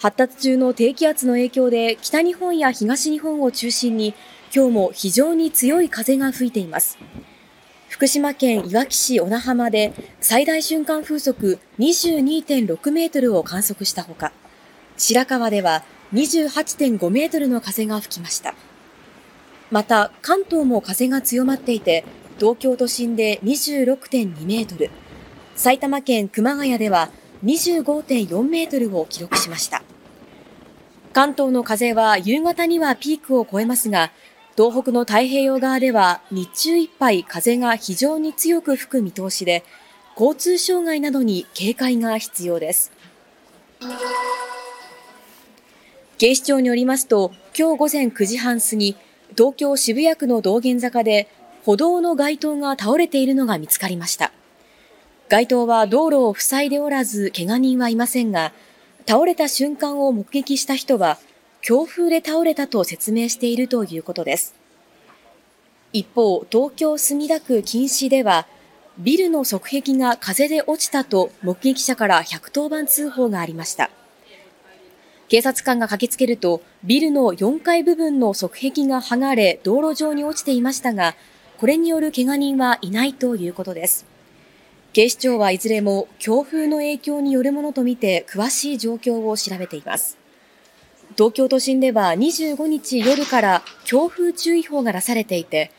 発達中の低気圧の影響で北日本や東日本を中心に今日も非常に強い風が吹いています。福島県いわき市小名浜で最大瞬間風速22.6メートルを観測したほか、白川では28.5メートルの風が吹きました。また、関東も風が強まっていて、東京都心で26.2メートル、埼玉県熊谷では25.4メートルを記録しました。関東の風は夕方にはピークを超えますが、東北の太平洋側では日中いっぱい風が非常に強く吹く見通しで、交通障害などに警戒が必要です。警視庁によりますと、今日午前9時半過ぎ、東京渋谷区の道玄坂で歩道の街灯が倒れているのが見つかりました。街灯は道路を塞いでおらず、怪我人はいませんが、倒れた瞬間を目撃した人は、強風で倒れたと説明しているということです。一方、東京墨田区錦糸では、ビルの側壁が風で落ちたと目撃者から110番通報がありました。警察官が駆けつけると、ビルの4階部分の側壁が剥がれ、道路上に落ちていましたが、これによる怪我人はいないということです。警視庁はいずれも強風の影響によるものとみて詳しい状況を調べています。東京都心では25日夜から強風注意報が出されていて、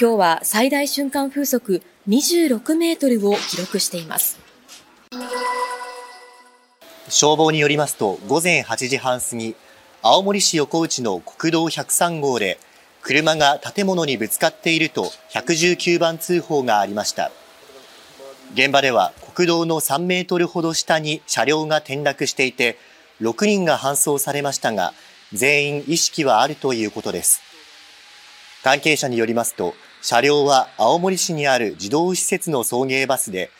今日は最大瞬間風速26メートルを記録しています。消防によりますと午前8時半過ぎ、青森市横内の国道103号で車が建物にぶつかっていると119番通報がありました。現場では国道の3メートルほど下に車両が転落していて、6人が搬送されましたが、全員意識はあるということです。関係者によりますと、車両は青森市にある児童施設の送迎バスで、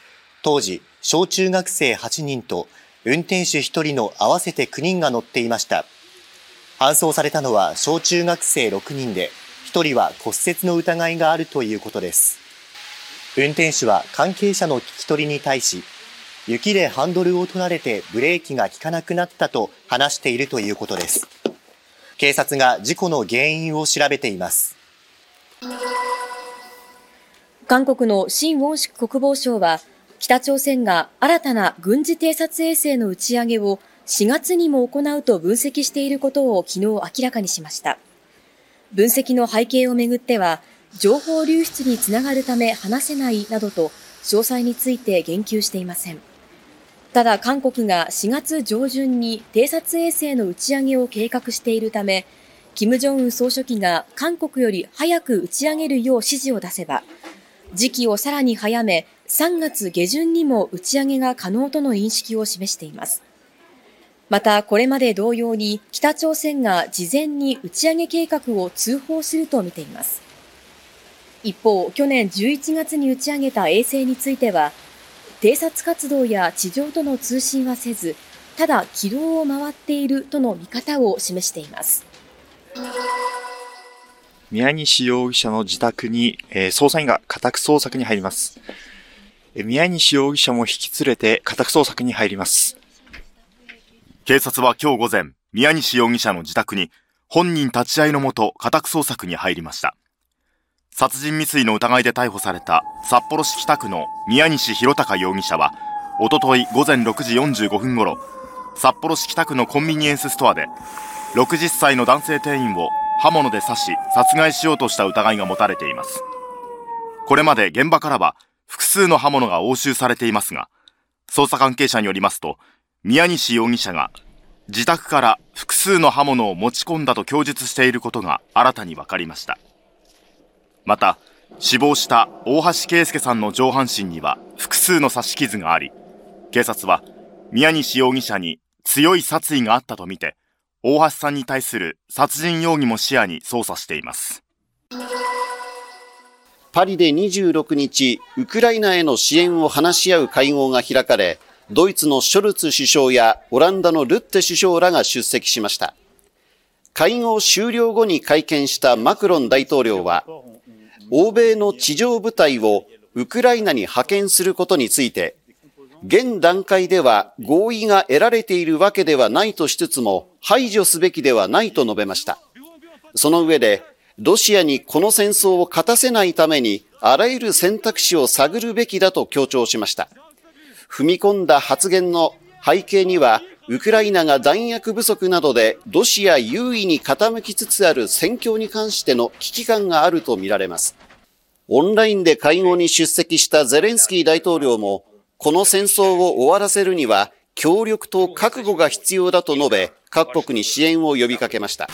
当時、小中学生8人と運転手1人の合わせて9人が乗っていました。搬送されたのは小中学生6人で、1人は骨折の疑いがあるということです。運転手は関係者の聞き取りに対し、雪でハンドルを取られてブレーキが効かなくなったと話しているということです。警察が事故の原因を調べています。韓国のシン・ウォンシク国防相は、北朝鮮が新たな軍事偵察衛星の打ち上げを4月にも行うと分析していることを昨日明らかにしました。分析の背景をめぐっては、情報流出につながるため話せないなどと詳細について言及していません。ただ韓国が4月上旬に偵察衛星の打ち上げを計画しているため、金正恩総書記が韓国より早く打ち上げるよう指示を出せば、時期をさらに早め、3月下旬にも打ち上げが可能との認識を示しています。また、これまで同様に北朝鮮が事前に打ち上げ計画を通報すると見ています。一方、去年11月に打ち上げた衛星については、偵察活動や地上との通信はせず、ただ軌道を回っているとの見方を示しています。宮西容疑者の自宅に、えー、捜査員が家宅捜索に入ります。宮西容疑者も引き連れて家宅捜索に入ります。警察は今日午前、宮西容疑者の自宅に本人立ち会いのもと家宅捜索に入りました。殺人未遂の疑いで逮捕された札幌市北区の宮西弘隆容疑者は、おととい午前6時45分ごろ、札幌市北区のコンビニエンスストアで、60歳の男性店員を刃物で刺し殺害しようとした疑いが持たれています。これまで現場からは複数の刃物が押収されていますが、捜査関係者によりますと、宮西容疑者が自宅から複数の刃物を持ち込んだと供述していることが新たに分かりました。また死亡した大橋圭介さんの上半身には複数の刺し傷があり警察は宮西容疑者に強い殺意があったとみて大橋さんに対する殺人容疑も視野に捜査しています。パリで26日、ウクライナへの支援を話し合う会合が開かれ、ドイツのショルツ首相やオランダのルッテ首相らが出席しました。会合終了後に会見したマクロン大統領は、欧米の地上部隊をウクライナに派遣することについて、現段階では合意が得られているわけではないとしつつも排除すべきではないと述べました。その上で、ロシアにこの戦争を勝たせないためにあらゆる選択肢を探るべきだと強調しました。踏み込んだ発言の背景には、ウクライナが弾薬不足などでロシア優位に傾きつつある戦況に関しての危機感があるとみられます。オンラインで会合に出席したゼレンスキー大統領も、この戦争を終わらせるには協力と覚悟が必要だと述べ、各国に支援を呼びかけました。